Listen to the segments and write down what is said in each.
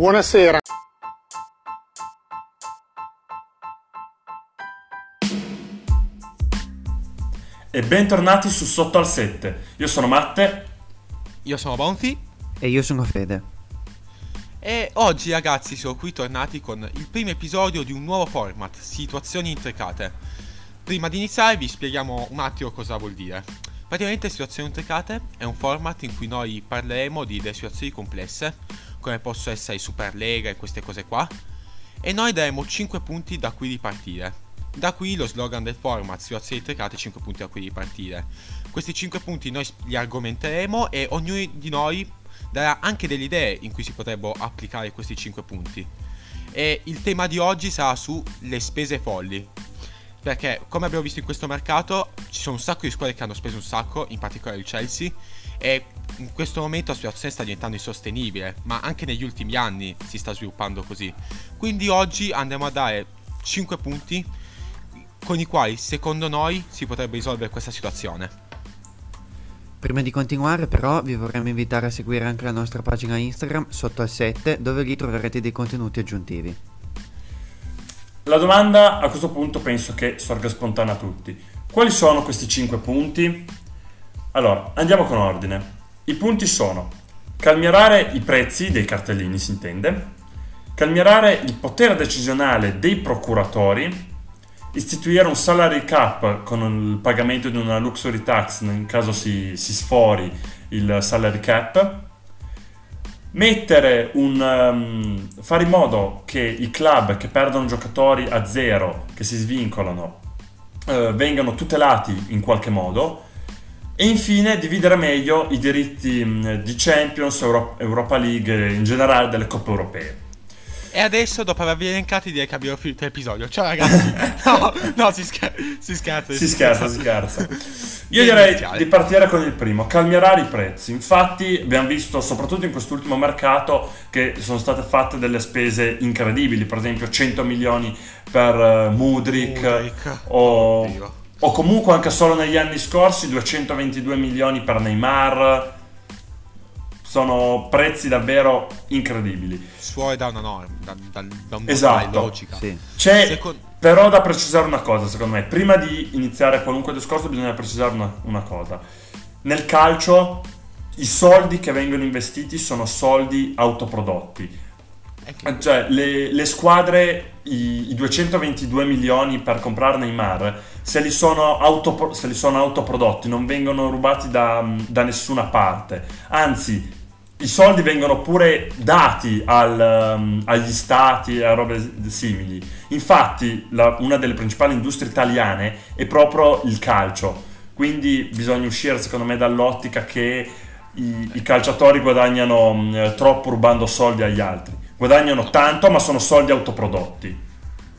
Buonasera. E bentornati su Sotto al 7. Io sono Matte. Io sono Bonfi. E io sono Fede. E oggi ragazzi siamo qui tornati con il primo episodio di un nuovo format, situazioni intricate. Prima di iniziare vi spieghiamo un attimo cosa vuol dire. Praticamente situazioni intricate è un format in cui noi parleremo di delle situazioni complesse, come possono essere i Superlega e queste cose qua, e noi daremo 5 punti da cui ripartire. Da qui lo slogan del format, situazioni intricate, 5 punti da cui ripartire. Questi 5 punti noi li argomenteremo e ognuno di noi darà anche delle idee in cui si potrebbero applicare questi 5 punti. E il tema di oggi sarà sulle spese folli. Perché, come abbiamo visto in questo mercato, ci sono un sacco di squadre che hanno speso un sacco, in particolare il Chelsea, e in questo momento la situazione sta diventando insostenibile, ma anche negli ultimi anni si sta sviluppando così. Quindi oggi andremo a dare 5 punti con i quali secondo noi si potrebbe risolvere questa situazione. Prima di continuare però vi vorremmo invitare a seguire anche la nostra pagina Instagram sotto al 7 dove lì troverete dei contenuti aggiuntivi. La domanda a questo punto penso che sorga spontanea a tutti. Quali sono questi 5 punti? Allora, andiamo con ordine. I punti sono calmierare i prezzi dei cartellini, si intende, calmierare il potere decisionale dei procuratori, istituire un salary cap con il pagamento di una luxury tax in caso si, si sfori il salary cap, mettere un, um, fare in modo che i club che perdono giocatori a zero, che si svincolano, uh, vengano tutelati in qualche modo e infine dividere meglio i diritti um, di Champions, Euro- Europa League in generale delle coppe europee. E adesso, dopo avervi elencati, direi che abbiamo finito l'episodio. Ciao ragazzi. no, no, si, scher- si scherza. Si scherza, si scherza. Io direi di partire con il primo, calmierare i prezzi. Infatti abbiamo visto, soprattutto in quest'ultimo mercato, che sono state fatte delle spese incredibili, per esempio 100 milioni per uh, Mudrik, Mudrik. O, o comunque anche solo negli anni scorsi 222 milioni per Neymar sono prezzi davvero incredibili. Fuori da una norma, da, da, da un esatto. logica. Sì. C'è Second... però da precisare una cosa, secondo me. Prima di iniziare qualunque discorso bisogna precisare una, una cosa. Nel calcio i soldi che vengono investiti sono soldi autoprodotti. Cioè, le, le squadre, i, i, 222 milioni per comprare Neymar, se li sono, autopro, se li sono autoprodotti, non vengono rubati da, da nessuna parte. Anzi, i soldi vengono pure dati al, um, agli stati e a robe simili. Infatti, la, una delle principali industrie italiane è proprio il calcio. Quindi bisogna uscire, secondo me, dall'ottica che i, i calciatori guadagnano um, troppo rubando soldi agli altri. Guadagnano tanto, ma sono soldi autoprodotti.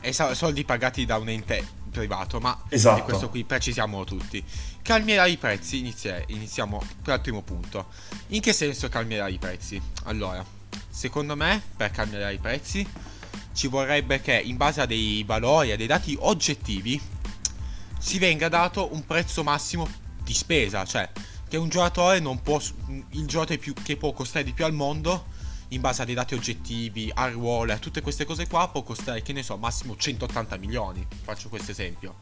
E soldi pagati da un ente privato, ma esatto. di questo qui precisiamo tutti. Calmierà i prezzi, inizia, iniziamo per il primo punto. In che senso calmierà i prezzi? Allora, secondo me, per calmierare i prezzi, ci vorrebbe che in base a dei valori, a dei dati oggettivi, si venga dato un prezzo massimo di spesa, cioè che un giocatore non può, il giocatore più, che può costare di più al mondo in base a dei dati oggettivi, a ruolo, a tutte queste cose qua, può costare, che ne so, massimo 180 milioni. Faccio questo esempio.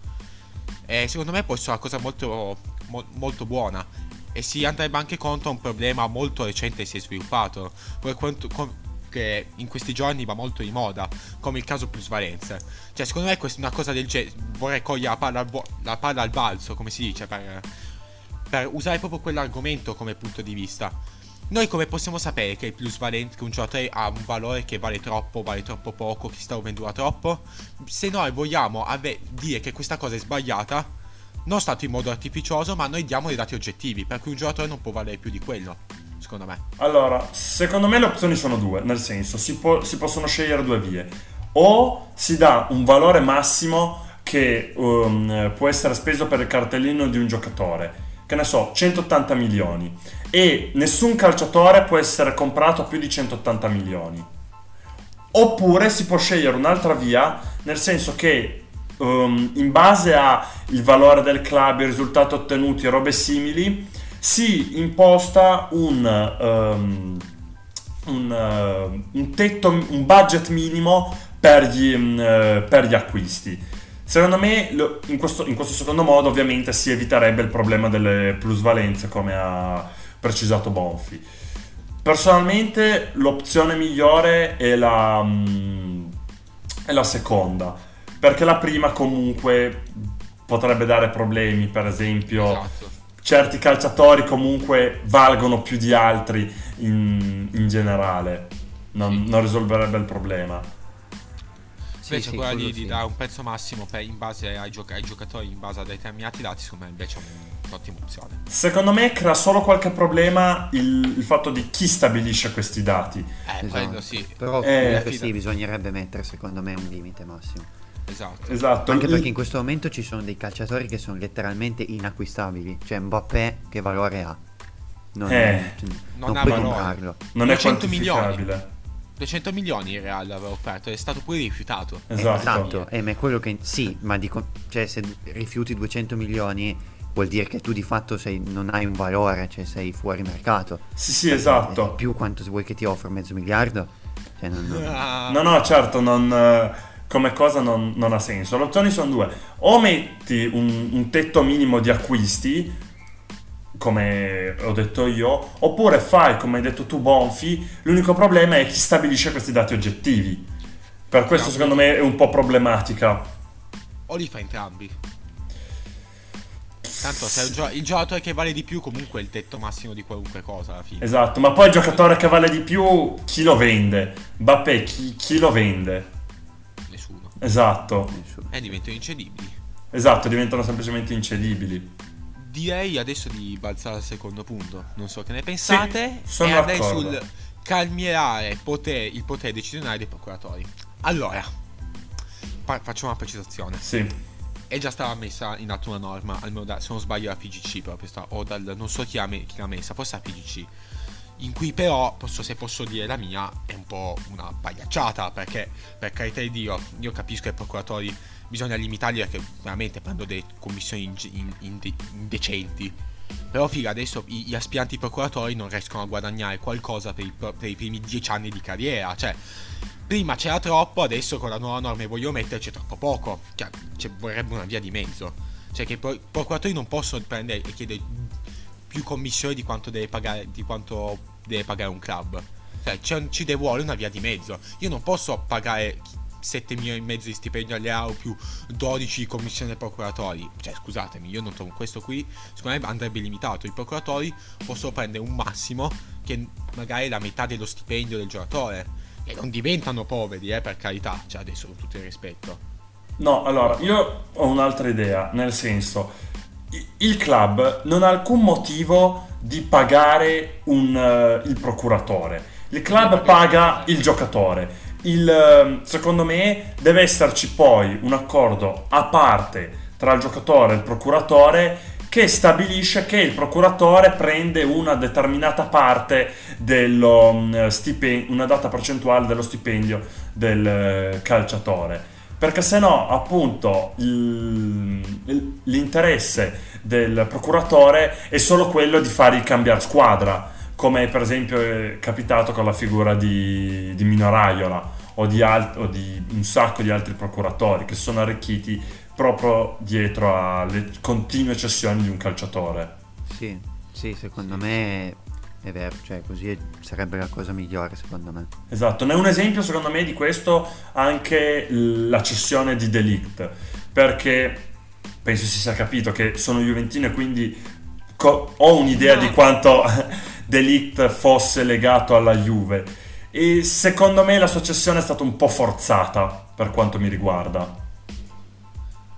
E secondo me può essere una cosa molto, mo- molto buona. E si andrebbe anche contro un problema molto recente che si è sviluppato. che in questi giorni va molto di moda, come il caso plusvalenze. Cioè, secondo me questa è una cosa del genere. Vorrei cogliere la palla, al, la palla al balzo, come si dice, per, per usare proprio quell'argomento come punto di vista noi come possiamo sapere che il plusvalente, che un giocatore ha un valore che vale troppo, vale troppo poco, che sta vendendo troppo? Se noi vogliamo dire che questa cosa è sbagliata, non stato in modo artificioso, ma noi diamo dei dati oggettivi, per cui un giocatore non può valere più di quello, secondo me. Allora, secondo me le opzioni sono due, nel senso, si, po- si possono scegliere due vie. O si dà un valore massimo che um, può essere speso per il cartellino di un giocatore che ne so, 180 milioni e nessun calciatore può essere comprato a più di 180 milioni. Oppure si può scegliere un'altra via, nel senso che um, in base al valore del club, i risultati ottenuti robe simili, si imposta un, um, un, uh, un tetto, un budget minimo per gli, uh, per gli acquisti. Secondo me lo, in, questo, in questo secondo modo ovviamente si eviterebbe il problema delle plusvalenze come ha precisato Bonfi. Personalmente l'opzione migliore è la, um, è la seconda, perché la prima comunque potrebbe dare problemi, per esempio esatto. certi calciatori comunque valgono più di altri in, in generale, non, non risolverebbe il problema. Invece sì, quella di, di, dare un prezzo massimo per, in base ai, gioc- ai, giocatori, in base a determinati dati, secondo me invece è un'ottima opzione. Secondo me crea solo qualche problema il, il fatto di chi stabilisce questi dati. Eh, esatto. quello sì. Però eh, sì, bisognerebbe mettere secondo me un limite massimo. Esatto. esatto. Anche perché in questo momento ci sono dei calciatori che sono letteralmente inacquistabili. Cioè Mbappé che valore ha? Non, eh, è, non, non puoi valore. comprarlo. Non è quantificabile. Milioni. 200 milioni il Real aveva offerto è stato pure rifiutato. Esatto. esatto. Eh, ma è quello che... Sì, ma dico... Cioè, se rifiuti 200 milioni vuol dire che tu di fatto sei, non hai un valore, cioè sei fuori mercato. Sì, sì, esatto. più quanto vuoi che ti offra mezzo miliardo? Cioè, non, non... Ah. No, no, certo, non, come cosa non, non, ha senso. Le opzioni sono due. O metti un, un tetto minimo di acquisti come ho detto io, oppure fai come hai detto tu Bonfi, l'unico problema è chi stabilisce questi dati oggettivi. Per questo no, secondo me è un po' problematica. O li fa entrambi. Tanto il, gio- il giocatore che vale di più comunque è il tetto massimo di qualunque cosa alla fine. Esatto, ma poi il giocatore che vale di più chi lo vende? Bappè, chi, chi lo vende? Nessuno. Esatto. E diventano incedibili. Esatto, diventano semplicemente incedibili direi adesso di balzare al secondo punto. Non so che ne pensate. Sì, e andrei sul calmierare potere, il potere decisionale dei procuratori. Allora, pa- facciamo una precisazione. Sì. È già stata messa in atto una norma, almeno da, se non sbaglio la PGC proprio sta, o dal, non so chi l'ha, chi l'ha messa, forse la PGC in cui però, posso, se posso dire la mia, è un po' una pagliacciata, perché per carità di Dio, io capisco che i procuratori bisogna limitarli perché veramente prendo delle commissioni indecenti. In, in però figa, adesso gli aspiranti procuratori non riescono a guadagnare qualcosa per i, per i primi dieci anni di carriera. Cioè, prima c'era troppo, adesso con la nuova norma voglio metterci troppo poco. Cioè, vorrebbe una via di mezzo. Cioè, che i procuratori non possono prendere e chiedere più commissioni di quanto deve pagare, di quanto deve pagare un club. Cioè, ci deve vuole una via di mezzo. Io non posso pagare 7 milioni e mezzo di stipendio alle AU più 12 di commissione procuratori. Cioè, scusatemi, io non trovo questo qui. Secondo me andrebbe limitato. I procuratori possono prendere un massimo che magari è la metà dello stipendio del giocatore. E non diventano poveri, eh, per carità. Cioè, adesso con tutto il rispetto. No, allora, io ho un'altra idea, nel senso, il club non ha alcun motivo di pagare un, uh, il procuratore. Il club paga il giocatore il, ehm, secondo me deve esserci poi un accordo a parte tra il giocatore e il procuratore che stabilisce che il procuratore prende una determinata parte dello mm, stipendio, una data percentuale dello stipendio del eh, calciatore. Perché se no, appunto, l'interesse del procuratore è solo quello di fargli cambiare squadra come per esempio è capitato con la figura di, di Minoraiola o di, alt- o di un sacco di altri procuratori che sono arricchiti proprio dietro alle continue cessioni di un calciatore. Sì, sì, secondo me è vero, cioè così sarebbe la cosa migliore secondo me. Esatto, ne è un esempio secondo me di questo anche la cessione di Delict, perché penso si sia capito che sono Juventino e quindi co- ho un'idea no. di quanto Delict fosse legato alla Juve. E secondo me la sua cessione è stata un po' forzata per quanto mi riguarda.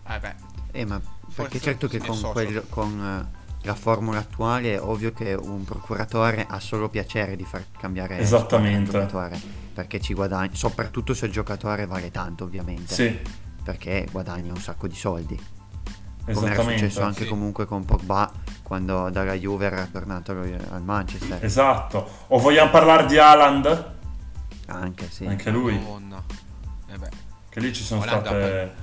Eh beh. Eh, ma perché certo che con, quel, con uh, la formula attuale è ovvio che un procuratore ha solo piacere di far cambiare Esattamente. il giocatore. Perché ci guadagna, soprattutto se il giocatore vale tanto ovviamente. Sì. Perché guadagna un sacco di soldi. Come era successo anche sì. comunque con Pogba quando dalla Juve era tornato al Manchester. Esatto. O vogliamo parlare di Haaland? Anche sì. Anche lui. Eh che lì ci sono Olanda state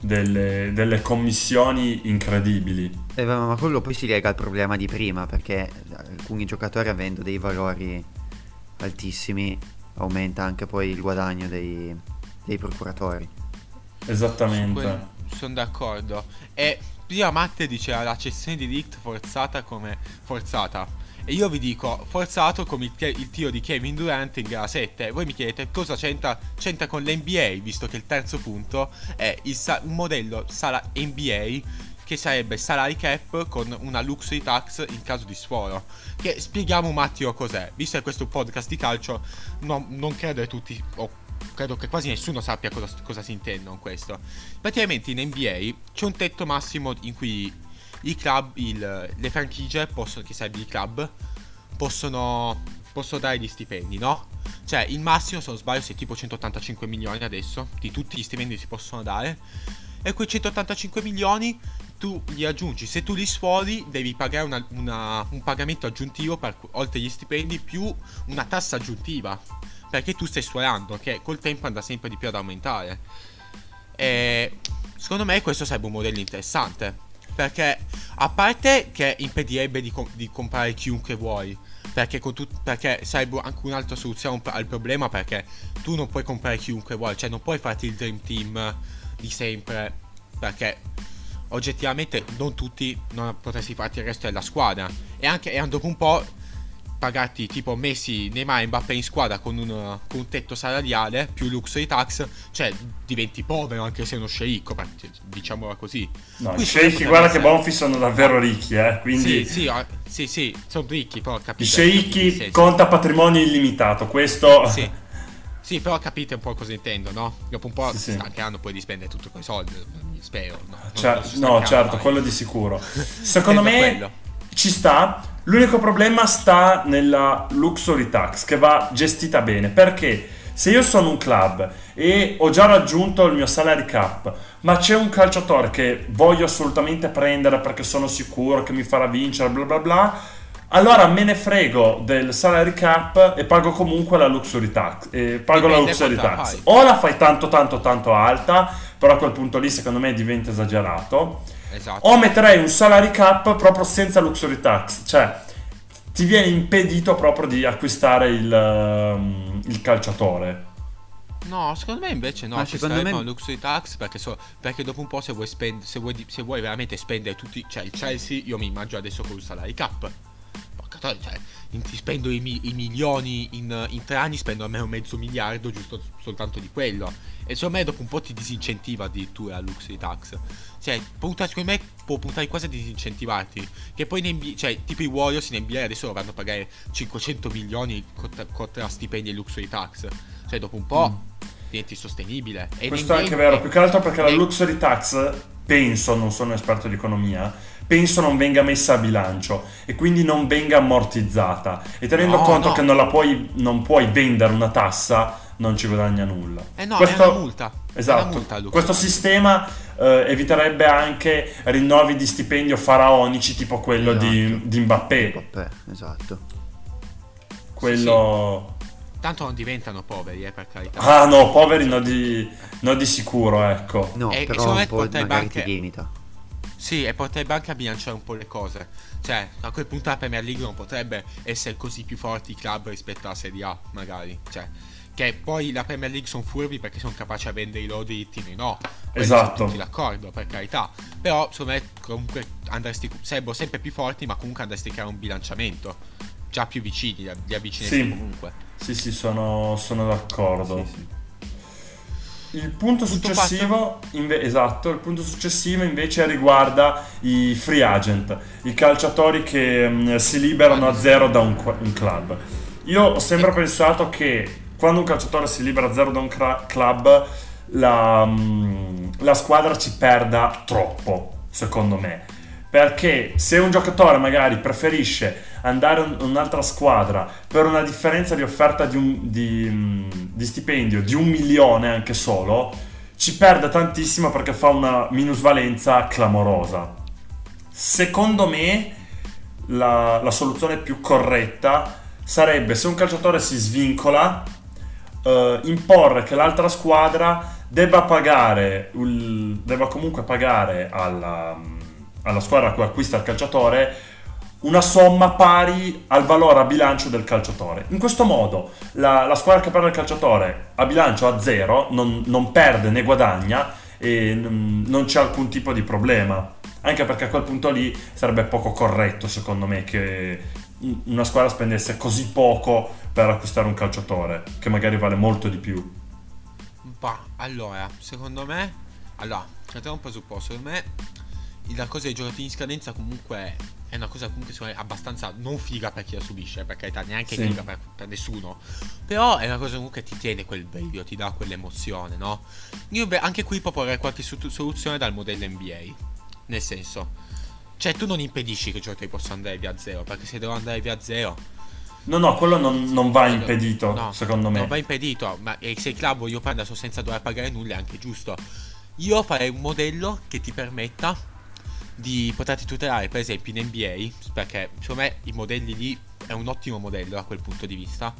delle, delle, commissioni incredibili. Eh, ma quello poi si lega al problema di prima, perché alcuni giocatori avendo dei valori altissimi aumenta anche poi il guadagno dei, dei procuratori. Esattamente. Sono d'accordo. E prima Matte diceva la cessione di Licht forzata come forzata. E io vi dico, forzato come il, il tiro di Kevin Durant in gara 7. Voi mi chiedete cosa c'entra, c'entra con l'NBA, visto che il terzo punto è sa- un modello sala NBA che sarebbe salary cap con una luxury tax in caso di sforo. Che spieghiamo un attimo cos'è. Visto che questo podcast di calcio, no, non credo che tutti, o credo che quasi nessuno sappia cosa, cosa si intende con questo. Praticamente in NBA c'è un tetto massimo in cui i club, il, le franchigie possono, che sarebbe i club, possono, possono dare gli stipendi, no? Cioè, il massimo, se non sbaglio, se tipo 185 milioni adesso, di tutti gli stipendi che si possono dare. E quei 185 milioni tu li aggiungi. Se tu li sfori, devi pagare una, una, un pagamento aggiuntivo per, oltre gli stipendi più una tassa aggiuntiva. Perché tu stai sforando, che col tempo andrà sempre di più ad aumentare. E secondo me questo sarebbe un modello interessante. Perché a parte che impedirebbe di, com- di comprare chiunque vuoi. Perché, tut- perché sarebbe anche un'altra soluzione al problema. Perché tu non puoi comprare chiunque vuoi. Cioè non puoi farti il dream team di sempre. Perché oggettivamente non tutti non potresti farti il resto della squadra. E anche e dopo un po' pagarti tipo Messi, Neymar e Mbappé in squadra con un, con un, tetto salariale più luxury tax, cioè diventi povero anche se non sceicco, diciamola così. No, i sceicchi guarda essere... che Bonfi sono davvero ricchi, eh, quindi... Sì, sì, sì, sì sono ricchi, però capite... I sceicchi conta patrimonio illimitato, questo... Sì. Sì, però capite un po' cosa intendo, no? Dopo un po' sì, sì. stancheranno poi di spendere tutto quei soldi, spero. No, Cer- no certo, mai. quello di sicuro. Secondo me quello. Ci sta, l'unico problema sta nella luxury tax che va gestita bene, perché se io sono un club e ho già raggiunto il mio salary cap, ma c'è un calciatore che voglio assolutamente prendere perché sono sicuro che mi farà vincere, bla bla bla allora me ne frego del salary cap e pago comunque la luxury tax. Eh, pago la luxury tax. O la fai tanto tanto tanto alta, però a quel punto lì secondo me diventa esagerato. Esatto. O metterei un salary cap proprio senza luxury tax, cioè ti viene impedito proprio di acquistare il, um, il calciatore. No, secondo me invece no, Ma secondo me... con luxury tax perché, so, perché, dopo un po' se vuoi, spend- se, vuoi, se vuoi veramente spendere tutti, cioè il Chelsea io mi immagino adesso con il salary cap cioè, ti spendo i, mi- i milioni in, in, tre anni, spendo almeno mezzo miliardo giusto soltanto di quello. E secondo me dopo un po' ti disincentiva addirittura la luxury tax. Cioè, punta, secondo me può puntare quasi a disincentivarti. Che poi in NBA, cioè, tipo i Warriors in NBA adesso dovranno pagare 500 milioni contra, stipendi e luxury tax. Cioè, dopo un po' mm. diventi sostenibile. E Questo è anche vero, più che altro perché la luxury tax, penso, non sono esperto di economia, penso non venga messa a bilancio e quindi non venga ammortizzata. E tenendo no, conto no. che non, la puoi, non puoi vendere una tassa, non ci guadagna nulla. Eh no, Questo, è una multa. Esatto. Una multa, Questo sistema eh, eviterebbe anche rinnovi di stipendio faraonici tipo quello esatto. di, di Mbappé. Mbappé, esatto. Quello... Sì, sì. Tanto non diventano poveri, eh, per carità. Ah no, poveri no di, no di sicuro, ecco. No, e, però un po' magari anche... ti limita. Sì, e potrebbe anche bilanciare un po' le cose. Cioè, a quel punto la Premier League non potrebbe essere così più forti i club rispetto alla Serie A, magari. Cioè, che poi la Premier League sono furbi perché sono capaci a vendere i loro diritti, noi no. Esatto. Sono tutti d'accordo, per carità. Però, secondo me, comunque andresti, sarebbero sempre più forti, ma comunque andresti a creare un bilanciamento. Già più vicini, li avvicineresti sì. comunque. Sì, sì, sono, sono d'accordo. Sì, sì. Il punto, successivo, inve- esatto, il punto successivo invece riguarda i free agent, i calciatori che mh, mm, si liberano a zero da un, un, club. Io ho sempre pensato che quando un calciatore si libera a zero da un cra- club, la, mh, mm, la squadra ci perda troppo, secondo me perché se un giocatore magari preferisce andare in un'altra squadra per una differenza di offerta di, un, di, di stipendio di un milione anche solo, ci perde tantissimo perché fa una minusvalenza clamorosa. Secondo me la, la soluzione più corretta sarebbe se un calciatore si svincola, eh, imporre che l'altra squadra debba pagare, debba comunque pagare alla alla squadra che acquista il calciatore una somma pari al valore a bilancio del calciatore. In questo modo la, la squadra che perde il calciatore a bilancio a zero non, non perde né guadagna e mm, non c'è alcun tipo di problema. Anche perché a quel punto lì sarebbe poco corretto, secondo me, che una squadra spendesse così poco per acquistare un calciatore, che magari vale molto di più. Bah, allora, secondo me... Allora, mettiamo un presupposto. Secondo me la cosa dei giocatori in scadenza comunque è una cosa comunque abbastanza non figa per chi la subisce, per carità, neanche sì. figa per, per, nessuno. Però è una cosa comunque che ti tiene quel brio, ti dà quell'emozione, no? Io beh, anche qui proporrei qualche soluzione dal modello NBA. Nel senso, cioè tu non impedisci che i giocatori possano andare via zero, perché se devono andare via zero... No, no, quello non, non va impedito, no, secondo me. Non va impedito, ma se il club voglio prendere senza dover pagare nulla è anche giusto. Io farei un modello che ti permetta di poterti tutelare per esempio in NBA perché secondo me i modelli lì è un ottimo modello da quel punto di vista.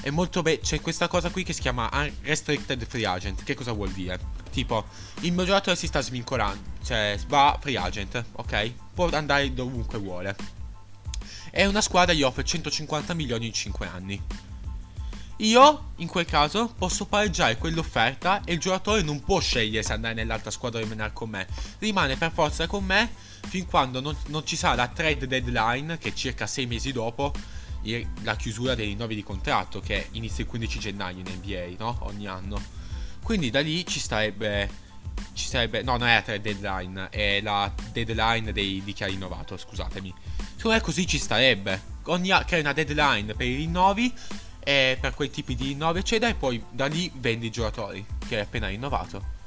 È molto bello c'è questa cosa qui che si chiama restricted free agent. Che cosa vuol dire? Tipo il mio giocatore si sta svincolando cioè va free agent ok? Può andare dovunque vuole. E una squadra gli offre 150 milioni in 5 anni io, in quel caso, posso pareggiare quell'offerta e il giocatore non può scegliere se andare nell'altra squadra o rimanere con me. Rimane per forza con me fin quando non, non ci sarà la trade deadline, che è circa 6 mesi dopo la chiusura dei rinnovi di contratto, che inizia il 15 gennaio in NBA, no? Ogni anno. Quindi da lì ci starebbe... Ci sarebbe... No, non è la trade deadline, è la deadline dei, di chi ha rinnovato, scusatemi. Secondo me così ci starebbe. Ogni crea una deadline per i rinnovi e per quei tipi di rinnovi eccetera e poi da lì vendi i giocatori che hai appena rinnovato.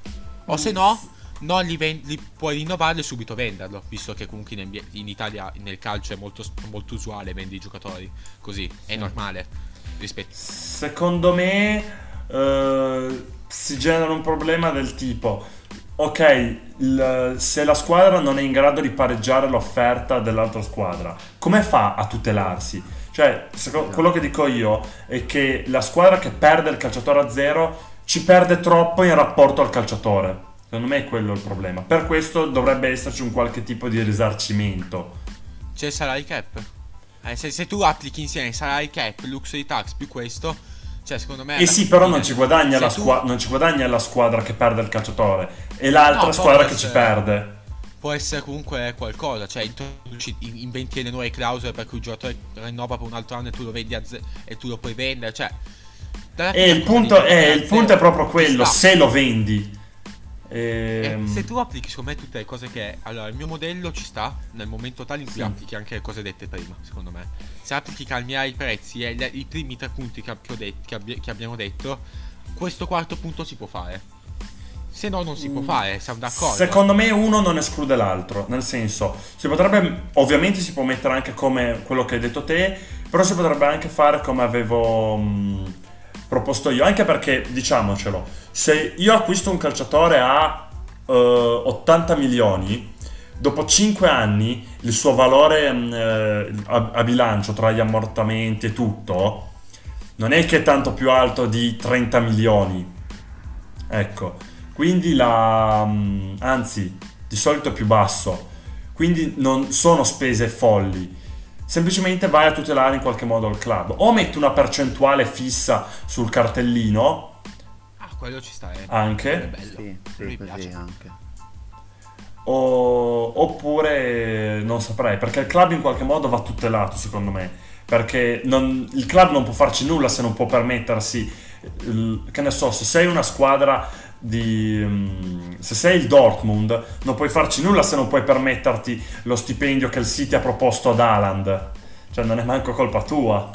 O se no non li, vendi, li puoi rinnovarlo e subito venderlo visto che comunque in, in Italia nel calcio è molto, molto, usuale vendi i giocatori così è normale rispetto secondo me uh, si genera un problema del tipo ok il, se la squadra non è in grado di pareggiare l'offerta dell'altra squadra come fa a tutelarsi cioè, secondo, quello che dico io è che la squadra che perde il calciatore a zero ci perde troppo in rapporto al calciatore. Secondo me è quello il problema. Per questo dovrebbe esserci un qualche tipo di risarcimento. C'è il salary cap. Eh, se, se, tu applichi insieme salary cap, luxury tax più questo, cioè secondo me... Eh sì, però non ci, guadagna la tu... squa- non ci guadagna la squadra che perde il calciatore. È l'altra no, squadra che ci perde può essere comunque qualcosa, cioè introduci, inventi le nuove clausole per cui il giocatore rinnova per un altro anno e tu lo vendi ze- e tu lo puoi vendere, cioè... E il punto, è, il punto è proprio quello, se lo vendi. Ehm... se tu applichi secondo me tutte le cose che... Allora, il mio modello ci sta nel momento tale in cui sì. applichi anche le cose dette prima, secondo me. Se applichi calmare i prezzi e le, i primi tre punti che, che, abbi- che abbiamo detto, questo quarto punto si può fare. Se no non si può mm. fare, siamo d'accordo. Secondo me uno non esclude l'altro, nel senso, si potrebbe, ovviamente si può mettere anche come quello che hai detto te, però si potrebbe anche fare come avevo mh, proposto io, anche perché, diciamocelo, se io acquisto un calciatore a uh, 80 milioni, dopo 5 anni il suo valore mh, eh, a, a bilancio tra gli ammortamenti e tutto non è che è tanto più alto di 30 milioni. Ecco. Quindi la... Mm, anzi, di solito è più basso. Quindi non sono spese folli. Semplicemente vai a tutelare in qualche modo il club. O metti una percentuale fissa sul cartellino. Ah, quello ci sta, eh. Anche. È bello. Sì, sì, Mi piace. anche. O, oppure non saprei, perché il club in qualche modo va tutelato, secondo me. Perché non, il club non può farci nulla se non può permettersi, che ne so, se sei una squadra di, um, se sei il Dortmund non puoi farci nulla se non puoi permetterti lo stipendio che il City ha proposto ad Haaland cioè non è manco colpa tua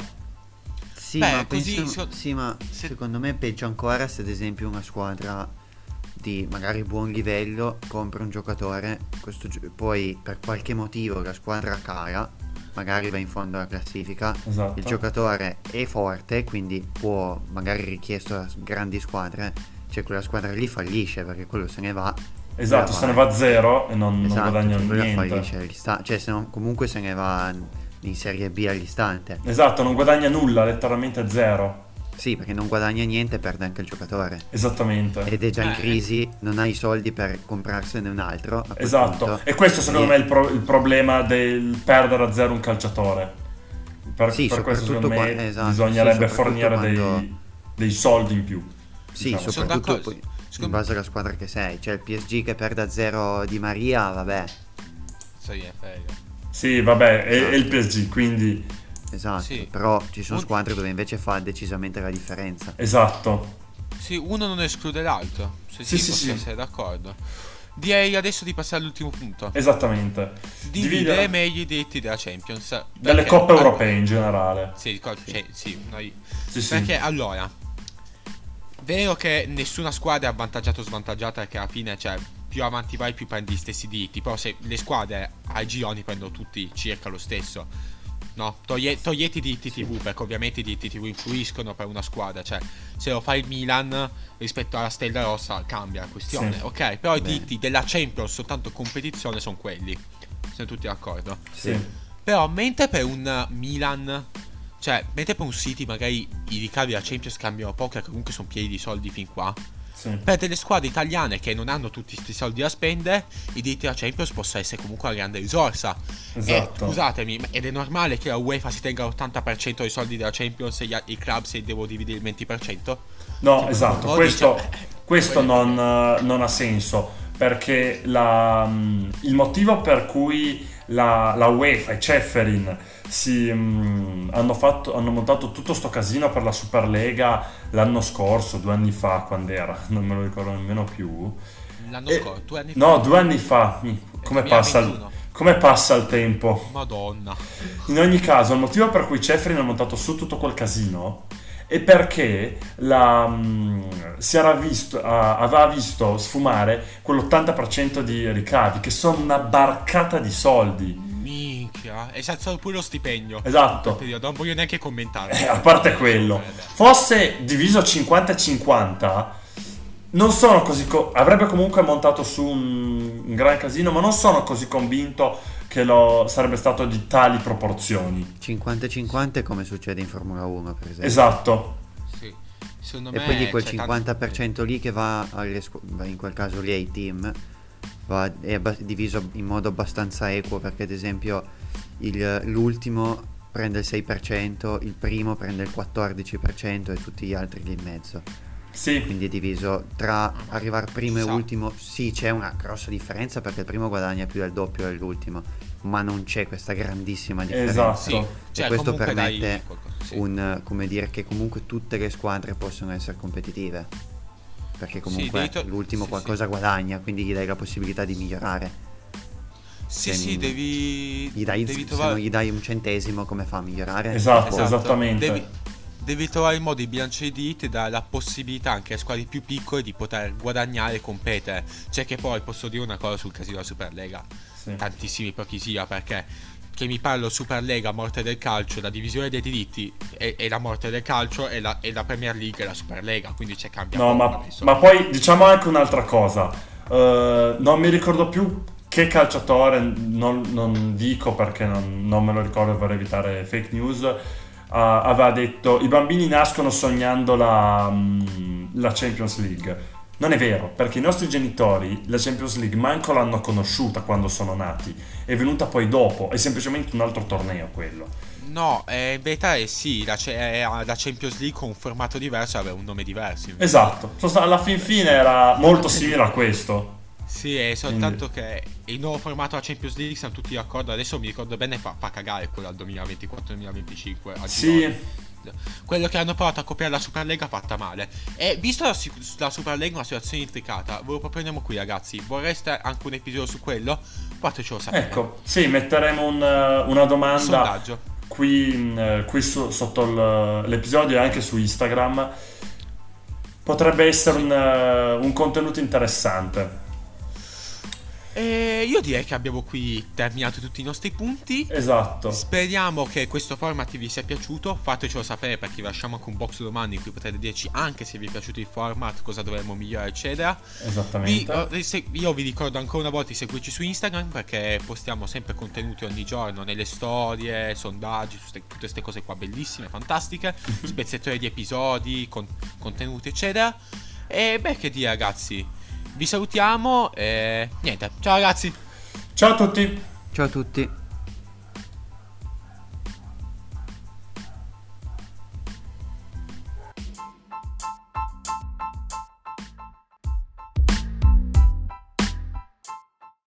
sì, Beh, ma, così, penso, so, sì, ma se... secondo me è peggio ancora se ad esempio una squadra di magari buon livello compra un giocatore questo, poi per qualche motivo la squadra cala magari va in fondo alla classifica esatto. il giocatore è forte quindi può magari richiesto a grandi squadre cioè quella squadra lì fallisce perché quello se ne va. Esatto, se ne va a zero e non, esatto, non guadagna niente. fallisce all'istante, cioè se no, comunque se ne va in Serie B all'istante. Esatto, non guadagna nulla, letteralmente zero. Sì, perché non guadagna niente e perde anche il giocatore. Esattamente. Ed è già in eh. crisi, non ha i soldi per comprarsene un altro. Esatto. Punto. E questo secondo e... me è il, pro- il, problema del perdere a zero un calciatore. Per, sì, per questo secondo me quando, esatto, bisognerebbe sì, fornire quando... dei, dei, soldi in più. Sì, diciamo. soprattutto poi, in base alla squadra che sei. Cioè il PSG che perde a zero di Maria, vabbè. Sì, è Sì, vabbè, è, è il PSG, quindi Esatto, sì. però ci sono squadre dove invece fa decisamente la differenza. Esatto. Sì, uno non esclude l'altro. Se sì, sì, sì. sei d'accordo. Direi adesso di passare all'ultimo punto. Esattamente. Dividere, Dividere meglio i diritti della Champions. Delle coppe europee in generale. Sì, cioè, sì, noi... sì, perché allora, vero che nessuna squadra è avvantaggiata o svantaggiata perché alla fine, cioè, più avanti vai più prendi gli stessi diritti. Però se le squadre ai gironi prendono tutti circa lo stesso no? Toglie, toglieti i diritti TV, perché ovviamente i diritti TV influiscono per una squadra, cioè se lo fa il Milan rispetto alla Stella Rossa cambia la questione, sì. ok? Però i diritti della Champions soltanto competizione sono quelli, siamo tutti d'accordo? Sì. Però mentre per un Milan, cioè mentre per un City magari i ricavi della Champions cambiano poco, che comunque sono piedi di soldi fin qua, sì. Per delle squadre italiane che non hanno tutti questi soldi da spendere, i diritti della Champions possono essere comunque una grande risorsa. Esatto. E, scusatemi, ed è normale che la UEFA si tenga l'80% dei soldi della Champions e gli, i club se devono dividere il 20%? No, cioè, esatto, questo, dice, questo non, non, ha senso perché la, il motivo per cui la, la UEFA e Ceferin si, mh, hanno, fatto, hanno, montato tutto sto casino per la Superlega l'anno scorso, due anni fa, quando era, non me lo ricordo nemmeno più. L'anno e, scorso, due anni fa? No, due anni fa. Come passa, il, come passa il tempo? Madonna. In ogni caso, il motivo per cui Cefrin ha montato su tutto quel casino è perché la, mh, si era visto, uh, aveva visto sfumare quell'80% di ricavi, che sono una barcata di soldi minchia. E si alzato pure lo stipendio. Esatto. Non voglio neanche commentare. Eh, a parte quello. Fosse diviso 50-50, non sono così... Co- avrebbe comunque montato su un, un gran casino, ma non sono così convinto che lo sarebbe stato di tali proporzioni. 50-50 come succede in Formula 1, per esempio. Esatto. Sì. Secondo e quindi quel 50% tanto... lì che va alle scu- in quel caso lì ai team va, è diviso in modo abbastanza equo perché ad esempio il, l'ultimo prende il 6%, il primo prende il 14% e tutti gli altri lì in mezzo. Sì. Quindi è diviso tra arrivare primo e ultimo. Sì, c'è una grossa differenza perché il primo guadagna più del doppio dell'ultimo, ma non c'è questa grandissima differenza. Esatto. Sì. E cioè, questo permette sì. un, come dire, che comunque tutte le squadre possono essere competitive perché comunque sì, to- l'ultimo sì, qualcosa sì. guadagna, quindi gli dai la possibilità di migliorare. Sì, se sì, devi, gli dai, devi trovare... Se non gli dai un centesimo, come fa a migliorare? Esatto, esatto. esattamente. Devi, devi, trovare il modo di bilanciare i diritti e dare la possibilità anche alle squadre più piccole di poter guadagnare e competere. Cioè che poi posso dire una cosa sul casino della Superlega. Sì. Tantissimi pochi sia perché che mi parlo Superlega, morte del calcio, la divisione dei diritti e, e la morte del calcio e la, e la, Premier League e la Superlega, quindi c'è cambiato. No, ma, ma, poi diciamo anche un'altra cosa, uh, non mi ricordo più che calciatore, non, non dico perché non, non, me lo ricordo per evitare fake news, aveva detto i bambini nascono sognando la, um, la Champions League non è vero, perché i nostri genitori la Champions League manco l'hanno conosciuta quando sono nati, è venuta poi dopo, è semplicemente un altro torneo quello. No, eh, in verità è sì, la, la, Champions League con un formato diverso aveva un nome diverso. Esatto, alla fin fine era molto simile a questo. Sì, è soltanto Quindi... che il nuovo formato della Champions League siamo tutti d'accordo, adesso mi ricordo bene fa, fa cagare quello al 2024-2025. Sì. Quello che hanno provato a copiare la Superlega fatta male. E visto la, la Superlega una situazione intricata, ve lo proponiamo qui ragazzi. Vorreste anche un episodio su quello? Fatecelo sapere. Ecco, sì, metteremo un, una domanda. Sondaggio. Qui, eh, qui su, sotto l'episodio e anche su Instagram. Potrebbe essere un, uh, un contenuto interessante. E io direi che abbiamo qui terminato tutti i nostri punti. Esatto. Speriamo che questo format vi sia piaciuto. Fatecelo sapere perché vi lasciamo anche un box domande in cui potete dirci anche se vi è piaciuto il format, cosa dovremmo migliorare, eccetera. Esattamente. Vi, se, io vi ricordo ancora una volta di seguirci su Instagram perché postiamo sempre contenuti ogni giorno nelle storie, sondaggi, tutte queste cose qua bellissime, fantastiche. spezzettori di episodi, con, contenuti, eccetera. E beh, che dire, ragazzi. Vi salutiamo e niente. Ciao ragazzi. Ciao a tutti. Ciao a tutti.